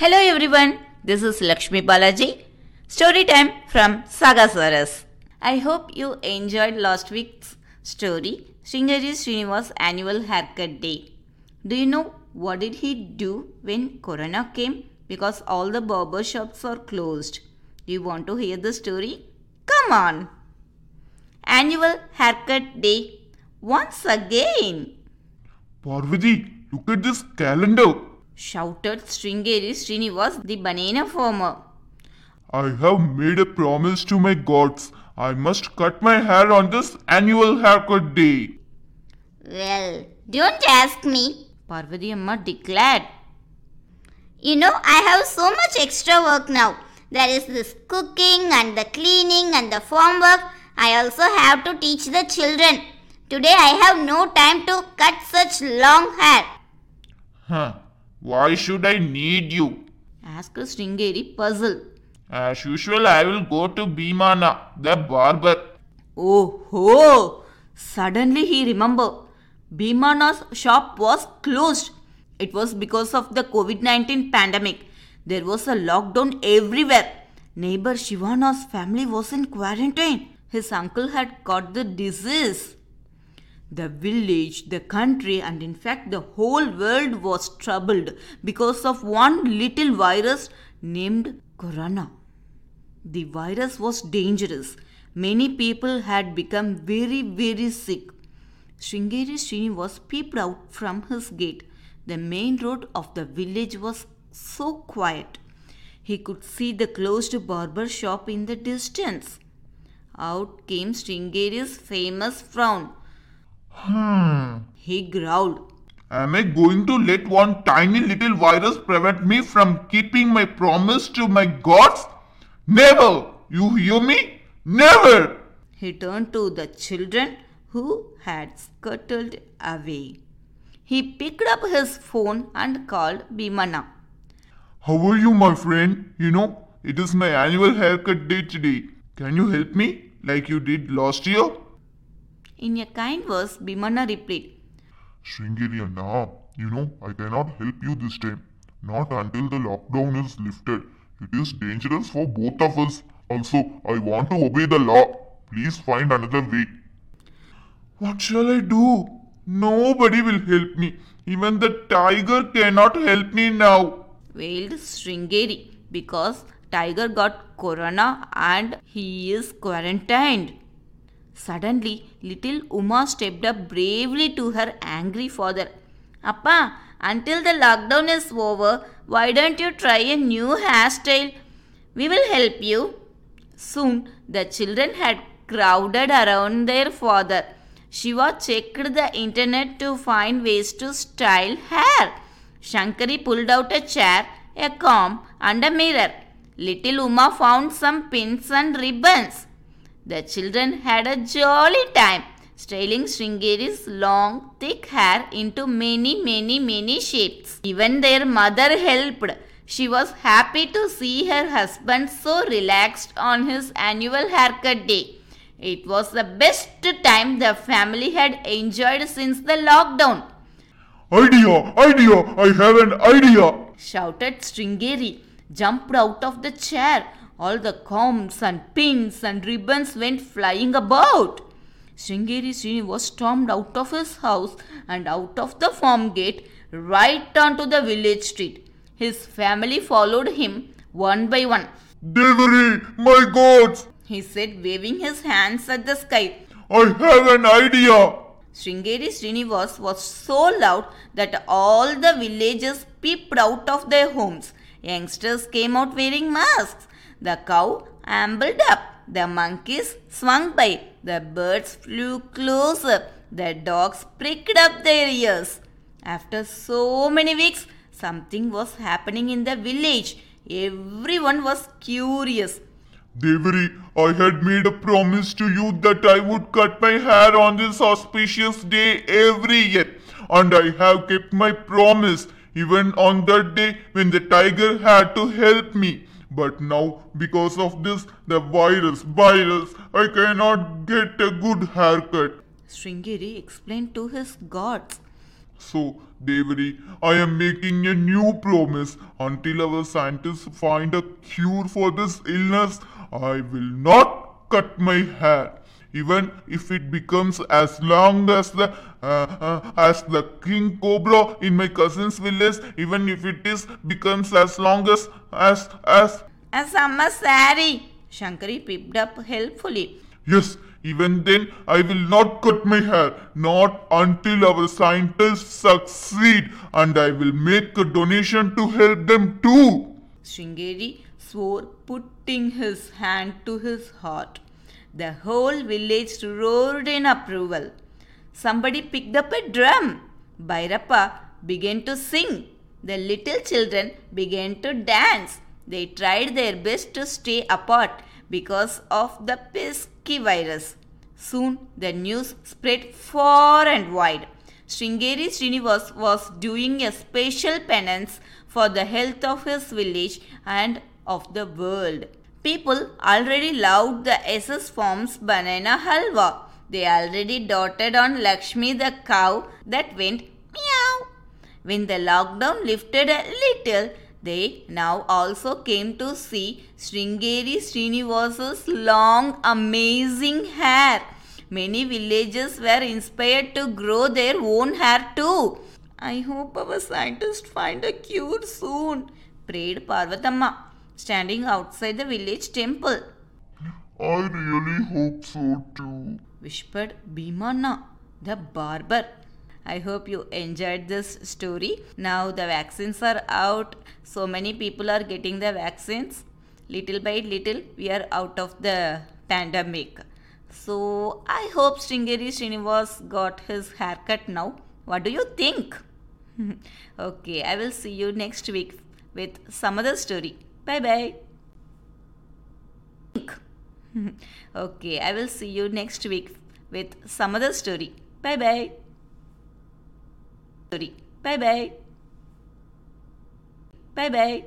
Hello everyone, this is Lakshmi Balaji. Story time from Sagasaurus. I hope you enjoyed last week's story, Sringeri Srinivas annual haircut day. Do you know what did he do when Corona came? Because all the barber shops are closed. Do you want to hear the story? Come on! Annual haircut day once again! Parvati, look at this calendar. Shouted Sringeri Srinivas the banana farmer. I have made a promise to my gods. I must cut my hair on this annual haircut day. Well, don't ask me. Parvati Amma declared. You know, I have so much extra work now. There is this cooking and the cleaning and the farm work. I also have to teach the children. Today I have no time to cut such long hair. Huh. Why should I need you? asked Sringeri puzzled. As usual, I will go to Bhimana, the barber. Oh ho! Suddenly he remembered. Bhimana's shop was closed. It was because of the COVID 19 pandemic. There was a lockdown everywhere. Neighbor Shivana's family was in quarantine. His uncle had caught the disease. The village, the country, and in fact the whole world was troubled because of one little virus named Corona. The virus was dangerous. Many people had become very, very sick. Sringeri Srinivas peeped out from his gate. The main road of the village was so quiet. He could see the closed barber shop in the distance. Out came Sringeri's famous frown. Hmm. He growled. Am I going to let one tiny little virus prevent me from keeping my promise to my gods? Never! You hear me? Never! He turned to the children who had scuttled away. He picked up his phone and called Bhimana. How are you, my friend? You know, it is my annual haircut day today. Can you help me like you did last year? In a kind voice, Bhimana replied, Sringeri Anna, you know, I cannot help you this time. Not until the lockdown is lifted. It is dangerous for both of us. Also, I want to obey the law. Please find another way. What shall I do? Nobody will help me. Even the tiger cannot help me now. wailed Sringeri, because Tiger got corona and he is quarantined. Suddenly, little Uma stepped up bravely to her angry father. Appa, until the lockdown is over, why don't you try a new hairstyle? We will help you. Soon, the children had crowded around their father. Shiva checked the internet to find ways to style hair. Shankari pulled out a chair, a comb, and a mirror. Little Uma found some pins and ribbons. The children had a jolly time styling Sringeri's long, thick hair into many, many, many shapes. Even their mother helped. She was happy to see her husband so relaxed on his annual haircut day. It was the best time the family had enjoyed since the lockdown, Idea! Idea! I have an idea! shouted Sringeri, jumped out of the chair. All the combs and pins and ribbons went flying about. Sringeri Srinivas stormed out of his house and out of the farm gate right onto the village street. His family followed him one by one. Devari! My gods! He said, waving his hands at the sky. I have an idea! Sringeri Srinivas was so loud that all the villagers peeped out of their homes. Youngsters came out wearing masks. The cow ambled up. The monkeys swung by. The birds flew closer. The dogs pricked up their ears. After so many weeks, something was happening in the village. Everyone was curious. Devari, I had made a promise to you that I would cut my hair on this auspicious day every year. And I have kept my promise even on that day when the tiger had to help me. But now, because of this, the virus, virus, I cannot get a good haircut. Sringeri explained to his gods. So, Devari, I am making a new promise. Until our scientists find a cure for this illness, I will not cut my hair. Even if it becomes as long as the uh, uh, as the king cobra in my cousin's village, even if it is becomes as long as as as A summer sari. Shankari picked up helpfully. Yes, even then I will not cut my hair, not until our scientists succeed, and I will make a donation to help them too. Sringeri swore, putting his hand to his heart. The whole village roared in approval. Somebody picked up a drum. Bhairappa began to sing. The little children began to dance. They tried their best to stay apart because of the pesky virus. Soon the news spread far and wide. Sringeri Srinivas was doing a special penance for the health of his village and of the world. People already loved the SS Farms banana halwa. They already doted on Lakshmi the cow that went meow. When the lockdown lifted a little, they now also came to see Sringeri Srinivasa's long, amazing hair. Many villagers were inspired to grow their own hair too. I hope our scientists find a cure soon, prayed Parvatamma, standing outside the village temple. I really hope so too. whispered Bhimanna, the barber. I hope you enjoyed this story. Now the vaccines are out. So many people are getting the vaccines. Little by little, we are out of the pandemic. So I hope Sringeri Srinivas got his haircut now. What do you think? okay, I will see you next week with some other story. Bye bye. okay, I will see you next week with some other story. Bye bye. Story. Bye bye. Bye bye.